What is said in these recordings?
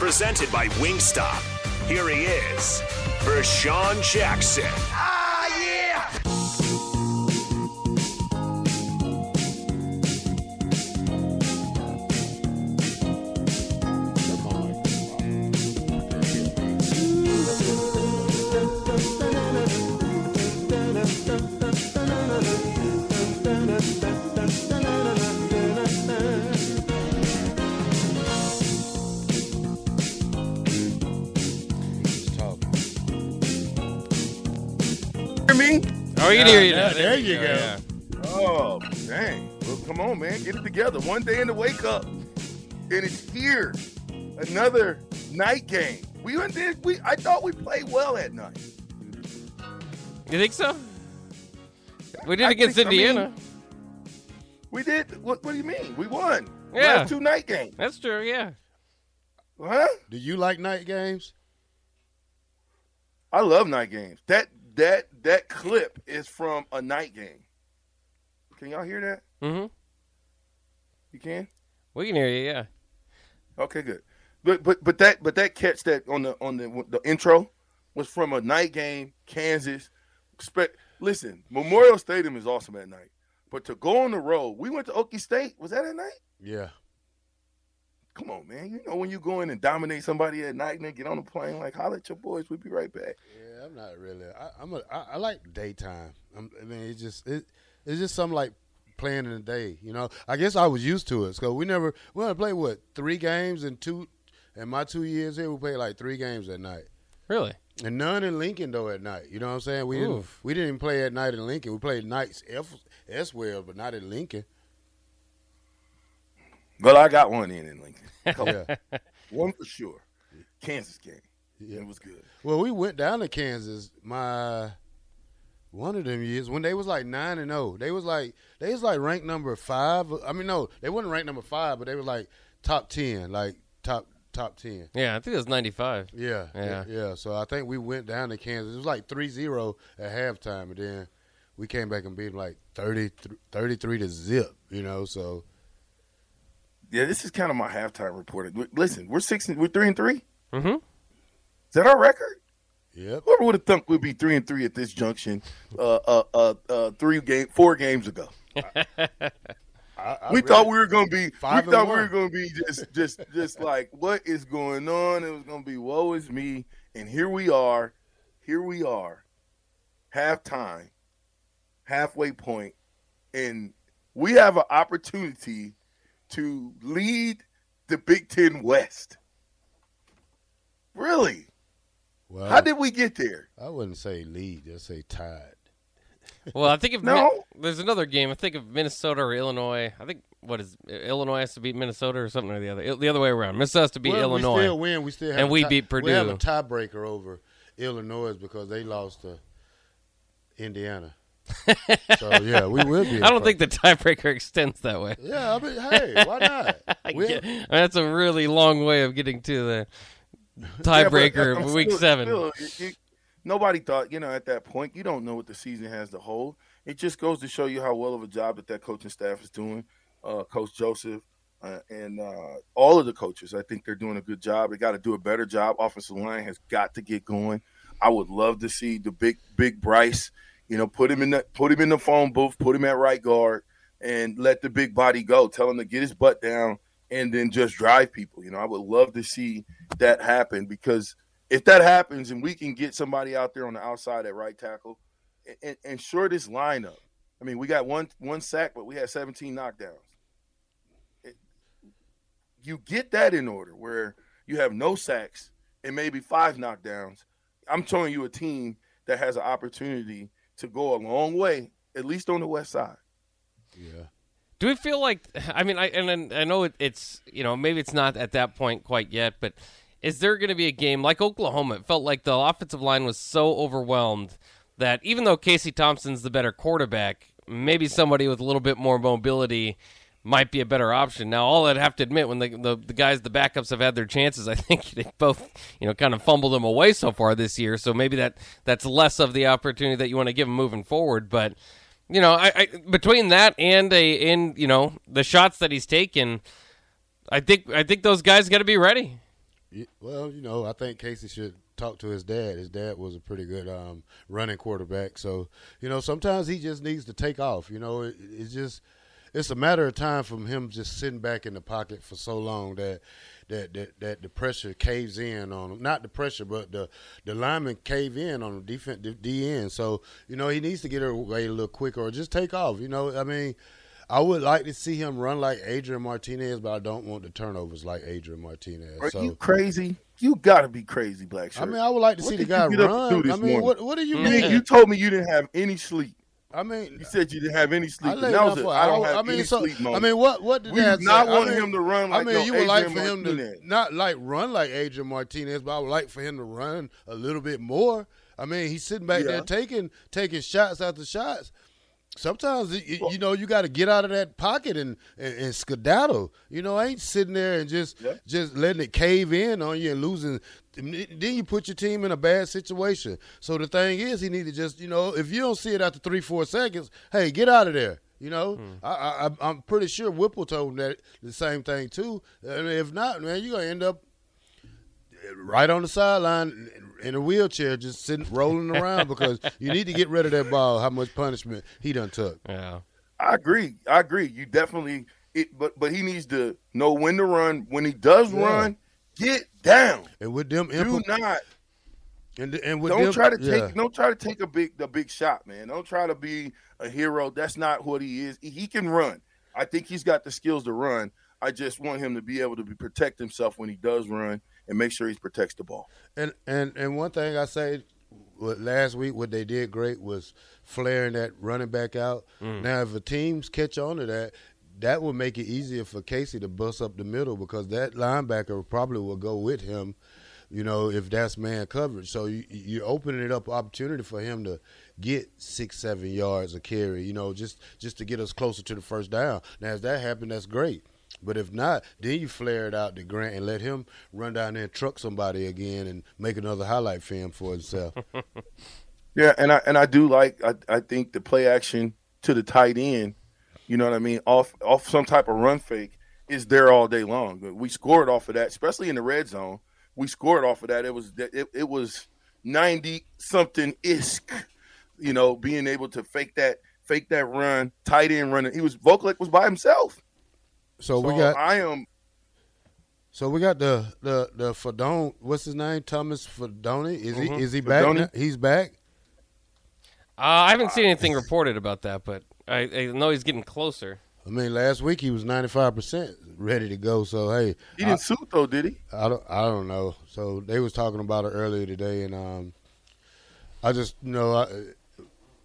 Presented by Wingstop. Here he is, Vershawn Jackson. Me? Oh, you can hear you now. There you go. yeah. Oh, dang. Well, come on, man. Get it together. One day in the wake up. And it's here. Another night game. We went there, we I thought we played well at night. You think so? We did I against think- I mean, Indiana. We did what what do you mean? We won. Yeah. Last two night games. That's true. Yeah. Huh? Do you like night games? I love night games. That that that clip is from a night game. Can y'all hear that? Mm-hmm. You can? We can hear you. Yeah. Okay, good. But but but that but that catch that on the on the the intro was from a night game, Kansas. Expect listen, Memorial Stadium is awesome at night. But to go on the road, we went to Okie State. Was that at night? Yeah. Come on, man. You know when you go in and dominate somebody at night and get on the plane, like holler at your boys, we'll be right back. Yeah, I'm not really. I, I'm a. I, I like daytime. I'm, I mean, it's just it, it's just something like playing in the day. You know, I guess I was used to it because we never we only played what three games in two. In my two years here, we played like three games at night, Really? and none in Lincoln though at night. You know what I'm saying? We didn't we didn't even play at night in Lincoln. We played nights elsewhere, but not in Lincoln. But I got one in in Lincoln. Yeah. One for sure. Kansas game. Yeah. It was good. Well, we went down to Kansas my one of them years when they was like nine and zero. They was like they was like ranked number five. I mean, no, they wasn't ranked number five, but they were like top ten, like top top ten. Yeah. I think it was 95. Yeah, Yeah. yeah. So I think we went down to Kansas. It was like 3-0 at halftime, and then we came back and beat them like 30, 33 to zip. You know, so Yeah, this is kind of my halftime report. Listen, we're six and we're three and three. Mm-hmm. Is that our record? yep. Whoever would have thunk we'd be three and three at this junction, uh, uh, uh, uh three game, four games ago. I, I we really- thought we were going to be. Five we and thought we were going to be just, just, just like what is going on? It was going to be woe is me, and here we are. Here we are, halftime, halfway point, and we have an opportunity to lead the Big Ten West. Really? Well, How did we get there? I wouldn't say lead, just say tied. Well, I think if No. Min- there's another game. I think of Minnesota or Illinois. I think what is Illinois has to beat Minnesota or something or the other. The other way around. Minnesota has to beat well, Illinois. We still win. We still have And we tie- beat We have a tiebreaker over Illinois because they lost to Indiana. So yeah, we will be. I don't think the tiebreaker extends that way. Yeah, I mean, hey, why not? I We- get- that's a really long way of getting to the Yeah, tiebreaker uh, week still- seven. still, it- it- nobody thought, you know, at that point, you don't know what the season has to hold. It just goes to show you how well of a job that that coaching staff is doing. Uh, Coach Joseph uh, and uh, all of the coaches, I think they're doing a good job. They got to do a better job. Offensive line has got to get going. I would love to see the big, big Bryce. You know, put him in the put him in the phone booth, put him at right guard, and let the big body go. Tell him to get his butt down and then just drive people. You know, I would love to see that happen because if that happens and we can get somebody out there on the outside at right tackle and, and shore this lineup. I mean, we got one one sack, but we had 17 knockdowns. It, you get that in order where you have no sacks and maybe five knockdowns. I'm showing you a team that has an opportunity to go a long way, at least on the west side. Yeah. Do we feel like? I mean, I and I know it's you know maybe it's not at that point quite yet, but is there going to be a game like Oklahoma? It felt like the offensive line was so overwhelmed that even though Casey Thompson's the better quarterback, maybe somebody with a little bit more mobility might be a better option. Now, all I'd have to admit, when the, the, the guys, the backups have had their chances, I think they both, you know, kind of fumbled them away so far this year. So maybe that that's less of the opportunity that you want to give them moving forward. But you know, I, I between that and a in you know the shots that he's taken, I think I think those guys got to be ready. Well, you know, I think Casey should talk to his dad. His dad was a pretty good um, running quarterback, so you know sometimes he just needs to take off. You know, it, it's just it's a matter of time from him just sitting back in the pocket for so long that that that, that the pressure caves in on him. Not the pressure, but the the linemen cave in on the defense the end. So you know he needs to get away a little quicker or just take off. You know, I mean. I would like to see him run like Adrian Martinez, but I don't want the turnovers like Adrian Martinez. Are so. you crazy? You got to be crazy, Black Shirt. I mean, I would like to what see the guy run. I mean, what what do you mm-hmm. mean? You told me you didn't have any sleep. I mean, you said you didn't have any sleep. I, that was I don't have I mean, any so, sleep moment. I mean, what what did we that not say? want I mean, him to run like I mean, no you would like for him Martinez. to not like run like Adrian Martinez, but I would like for him to run a little bit more. I mean, he's sitting back Yeah. there taking taking shots after shots. Sometimes you, you know you got to get out of that pocket and, and, and skedaddle. You know, I ain't sitting there and just Yeah. just letting it cave in on you and losing. Then you put your team in a bad situation. So the thing is, he need to just you know if you don't see it after three four seconds, hey, get out of there. You know, hmm. I, I, I'm- I'm pretty sure Whipple told him that the same thing too. I mean, if not, man, you're gonna end up right on the sideline in a wheelchair, just sitting rolling around because you need to get rid of that ball. How much punishment he done took? Yeah. I agree. I agree. You definitely it, but but he needs to know when to run. When he does Yeah. run, get down. And with them, Do implement- not and and with don't them, try to yeah. take don't try to take a big the big shot, man. Don't try to be a hero. That's not what he is. He can run. I think he's got the skills to run. I just want him to be able to be, protect himself when he does run and make sure he protects the ball. And and and one thing I say, last week what they did great was flaring that running back out. Mm. Now if the teams catch on to that, that will make it easier for Casey to bust up the middle because that linebacker probably will go with him. You know, if that's man coverage, so you, you're opening it up opportunity for him to get six, seven yards of carry. You know, just just to get us closer to the first down. Now, if that happened, that's great. But if not, then you flare it out to Grant and let him run down there and truck somebody again and make another highlight film for himself. Yeah, and I and I do like I, I think the play action to the tight end, you know what I mean, off off some type of run fake is there all day long. We scored off of that, especially in the red zone. We scored off of that. It was it, it was ninety something isk, you know, being able to fake that fake that run, tight end running. He was Vokolek was by himself. So, we got I am so we got the the the Fidone. What's his name? Thomas Fidone. Is he is he back? Now? He's back. Uh, I haven't seen anything reported about that, but I, I know he's getting closer. I mean, last week he was ninety five percent ready to go. So hey, he didn't suit though, did he? I don't I don't know. So they was talking about it earlier today, and um, I just you know I,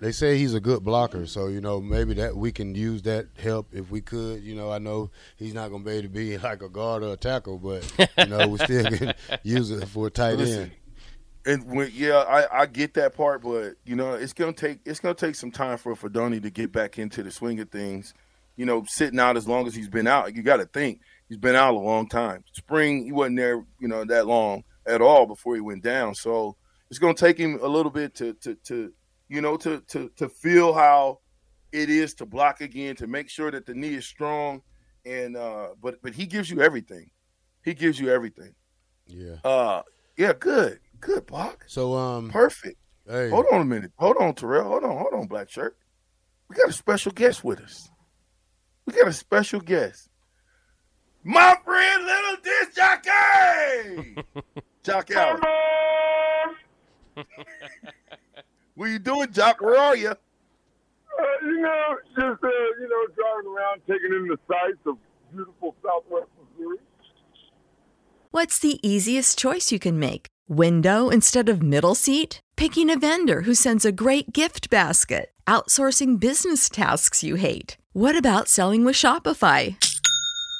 they say he's a good blocker. So you know maybe that we can use that help if we could. You know I know he's not gonna be able to be like a guard or a tackle, but you know we still can use it for a tight Listen, end. And when, yeah, I, I get that part, but you know, it's gonna take it's gonna take some time for Fidone to get back into the swing of things. You know, sitting out as long as he's been out, you got to think he's been out a long time. Spring, he wasn't there, you know, that long at all before he went down. So it's gonna take him a little bit to to to you know to to to feel how it is to block again, to make sure that the knee is strong, and uh, but but he gives you everything. He gives you everything. Yeah. Uh, yeah, good, good block. So um, Perfect. hey, Hold on a minute. Hold on, Terrell. Hold on. Hold on, Black Shirt. We got a special guest with us. We got a special guest. My friend, little disc jockey. Jacques Allen. what you doing, Jacques? Where are you? Uh, you know, just uh, you know, driving around, taking in the sights of beautiful Southwest Missouri. What's the easiest choice you can make? Window instead of middle seat? Picking a vendor who sends a great gift basket? Outsourcing business tasks you hate? What about selling with Shopify?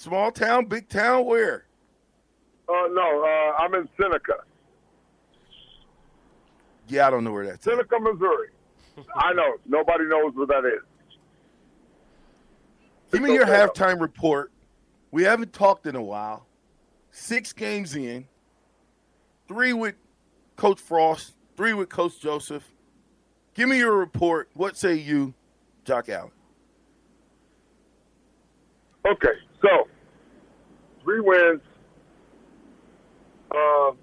Small town, big town, where? Uh, no, uh, I'm in Seneca, Yeah, I don't know where that's at. Seneca, Missouri. I know nobody knows where that is. Give me your halftime report. We haven't talked in a while. Six games in, three with Coach Frost, three with Coach Joseph. Give me your report. What say you, Jacques Allen? Okay, so three wins. Um,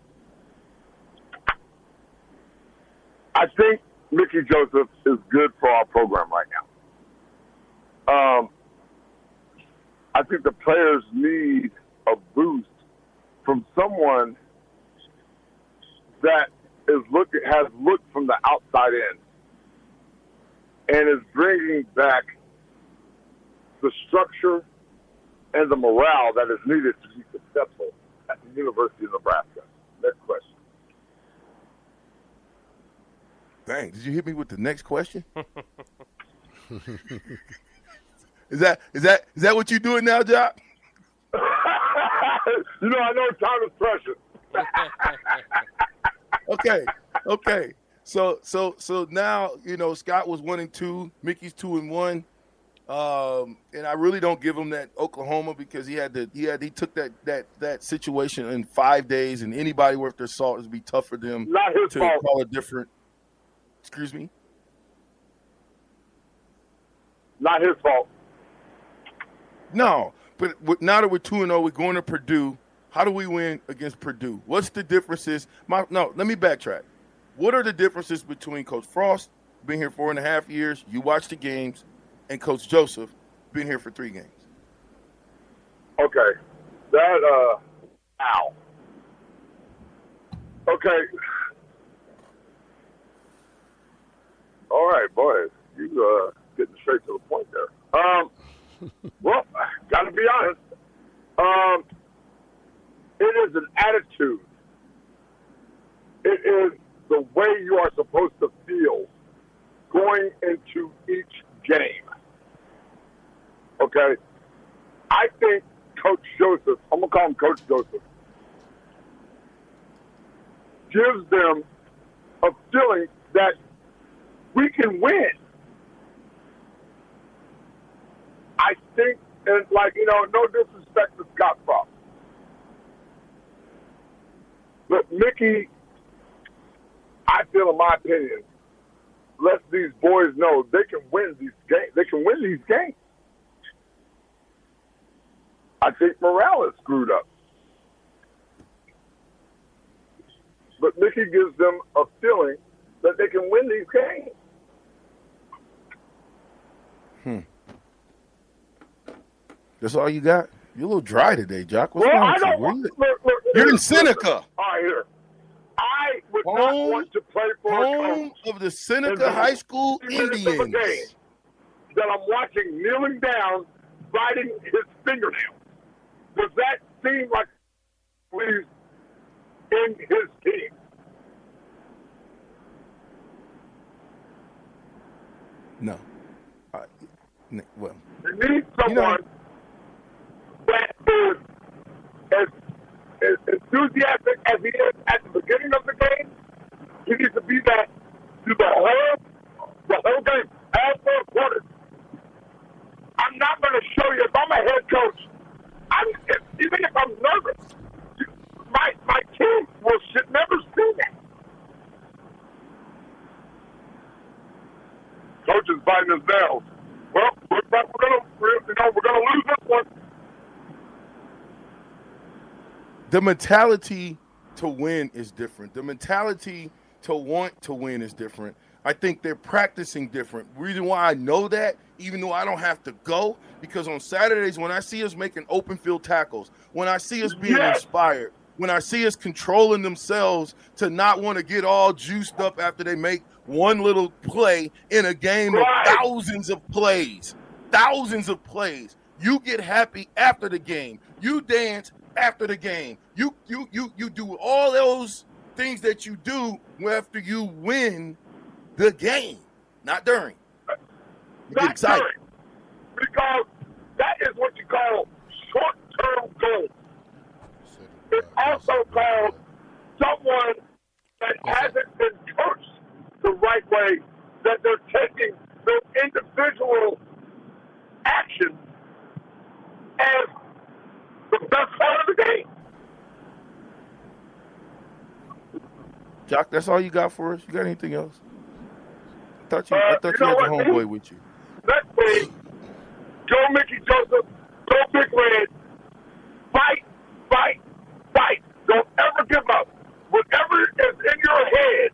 I think Mickey Joseph is good for our program right now. Um, I think the players need a boost from someone that is looking has looked from the outside in and is bringing back the structure and the morale that is needed to be successful at the University of Nebraska. Next question. Dang, did you hit me with the next question? is that is that is that what you're doing now, Jacques? you know, I know time is precious. okay, okay. So so so now you know Scott was one and two, Mickey's two and one, um, and I really don't give him that Oklahoma because he had to he had he took that that that situation in five days, and anybody worth their salt would be tough for them Not his to fault. call it different. Excuse me. Not his fault. No, but with- now that we're two and zero, we're going to Purdue. How do we win against Purdue? What's the differences? My, no, let me backtrack. What are the differences between Coach Frost, been here four and a half years, you watch the games, and Coach Joseph, been here for three games? Okay. That uh ow. Okay. All right, boys. You uh getting straight to the point there. Um well, gotta be honest. Um it is an attitude. It is the way you are supposed to feel going into each game. Okay? I think Coach Joseph, I'm gonna call him Coach Joseph, gives them a feeling that we can win. I think, and like you know, no disrespect to Scott Frost, but Mickey, I feel, in my opinion, lets these boys know they can win these games. They can win these games. I think morale is screwed up. But Mickey gives them a feeling that they can win these games. Hmm. That's all you got. You're a little dry today, Jacques. What's well, wrong I don't you? You- Look, look, You're in Seneca. All right, here. I would not want to play for a Home of the Seneca High School 60 of a Indians. that I'm watching kneeling down, biting his fingernail. Does that seem like he's in his team? No. Uh, well, You need You know- someone that is as, as enthusiastic as he is at the beginning of the game. He needs to be that through the whole the whole game, all four quarters. I'm not going to show you if I'm a head coach. I'm if, even if I'm nervous, my my team will should never see that. Coach is biting his nails. Well, we're, we're gonna we're, you know we're gonna lose this one. the mentality to win is different. The mentality to want to win is different. I think they're practicing different. Reason why I know that, even though I don't have to go, because on Saturdays when I see us making open field tackles, when I see us being Yes. inspired, when I see us controlling themselves to not want to get all juiced up after they make one little play in a game Right. of thousands of plays, thousands of plays. You get happy after the game. You dance after the game. You you you you do all those things that you do after you win the game, not during. You Not excited. during. Because that is what you call short-term goals. It's also called someone that hasn't been coached the right way, that they're taking those individual actions as the best part of the game. Jacques, that's all you got for us. You got anything else? I thought you, Uh, I thought you you, know had your homeboy with you. Let's say, go Mickey Joseph, go Big Red, fight, fight, fight. Don't ever give up. Whatever is in your head,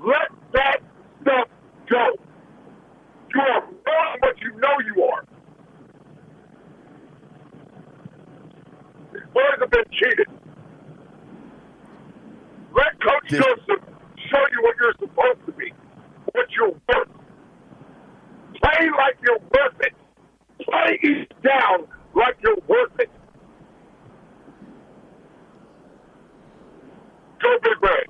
let that stuff go. You are wrong what you know you are. These boys have been cheated. Let Coach This- Joseph show you what you're supposed to be, what you're worth. Play like you're worth it. Play each down like you're worth it. Go Big Red.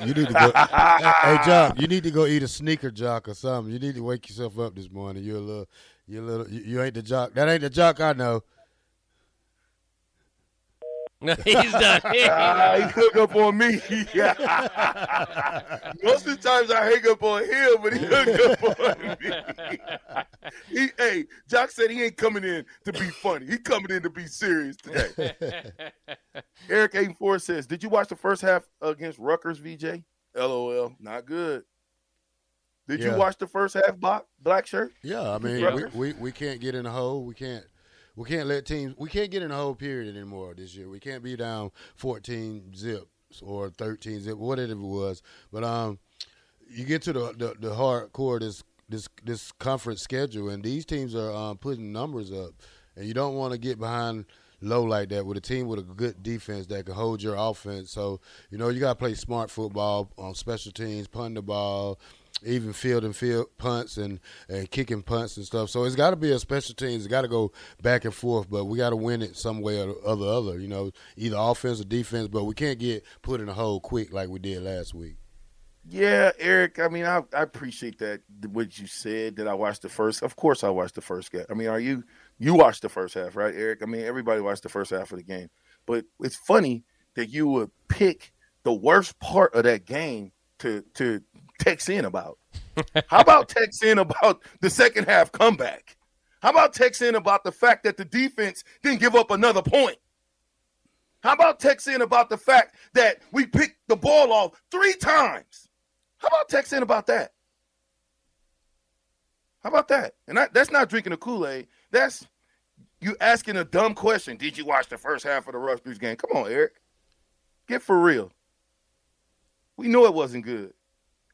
You need to go. hey, Jacques, you need to go eat a sneaker jock or something. You need to wake yourself up this morning. You're a little, you're a little. You, you ain't the jock. That ain't the jock I know. He's done. Ah, he hook up on me. Most of the times I hang up on him, but he hook up on me. he, hey, Jacques said he ain't coming in to be funny. He coming in to be serious today. Eric eight four says, "Did you watch the first half against Rutgers, VJ? LOL, not good. Did Yeah. you watch the first half, Black, black shirt? Yeah, I mean, we, we, we can't get in a hole. We can't we can't let teams. We can't get in a hole period anymore this year. We can't be down fourteen zips or thirteen zip, whatever it was. But um, you get to the the, the hardcore this this this conference schedule, and these teams are um, putting numbers up, and you don't want to get behind low like that with a team with a good defense that can hold your offense. So you know you got to play smart football on special teams, punt the ball, even field and field punts and, and kicking punts and stuff. So it's got to be a special teams. It's got to go back and forth, but we got to win it some way or the other. Other, you know, either offense or defense. But we can't get put in a hole quick like we did last week. Yeah, Eric. I mean, I, I appreciate that what you said. That I watched the first. Of course, I watched the first game. I mean, are you you watched the first half, right, Eric? I mean, everybody watched the first half of the game. But it's funny that you would pick the worst part of that game to to text in about. How about text in about the second half comeback? How about text in about the fact that the defense didn't give up another point? How about text in about the fact that we picked the ball off three times? How about text in about that? How about that? And that, that's not drinking a Kool Aid. That's you asking a dumb question. Did you watch the first half of the Rush Rutgers game? Come on, Eric. Get for real. We know it wasn't good.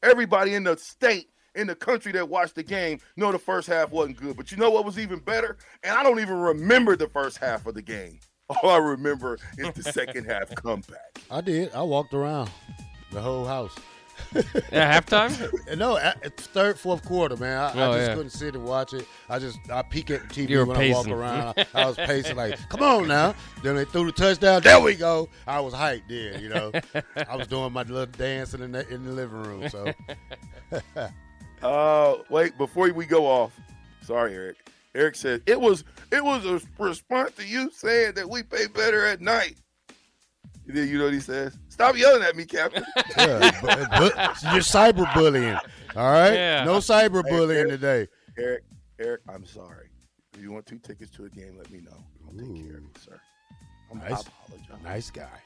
Everybody in the state in the country that watched the game know the first half wasn't good. But you know what was even better? And I don't even remember the first half of the game. All I remember is the second half comeback. I did. I walked around the whole house. At halftime? no, at, at third, fourth quarter, man. I, Oh, I just yeah. couldn't sit and watch it. I just I peek at the TV You were when I walk around. I, I was pacing like, come on now. Then they threw the touchdown. There we go. I was hyped then, you know. I was doing my little dance in the in the living room. So Uh, wait, before we go off, sorry, Eric. Eric said it was it was a response to you saying that we pay better at night. Then you know what he says? Stop yelling at me, Captain. yeah, but, but you're cyberbullying. All right, Yeah. no cyberbullying today. Eric, Eric, I'm sorry. If you want two tickets to a game, let me know. I'll take care of it, sir. I'm, I Nice. apologize. Nice guy.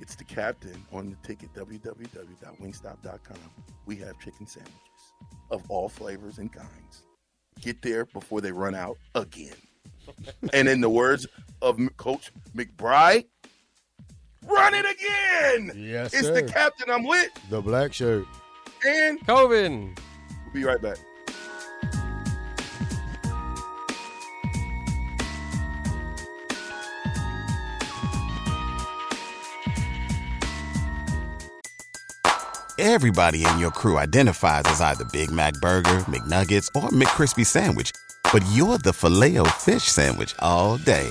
It's the captain on the ticket, www.wingstop.com. We have chicken sandwiches of all flavors and kinds. Get there before they run out again. and in the words of Coach McBride, run it again. Yes, it's sir. the captain I'm with. The black shirt. And Coven. we'll be right back. Everybody in your crew identifies as either Big Mac Burger, McNuggets, or McCrispy Sandwich. But you're the filet fish Sandwich all day.